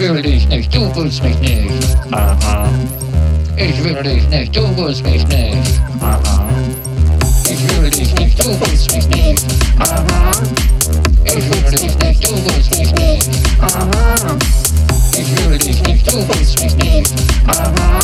will dich nicht, du willst mich nicht. Aha. Ich will dich nicht, du willst mich nicht. Aha. Ich will dich nicht, du willst mich nicht. Aha. Ich will dich nicht, du willst mich nicht. Aha. Ich will dich nicht, du willst mich nicht. Aha.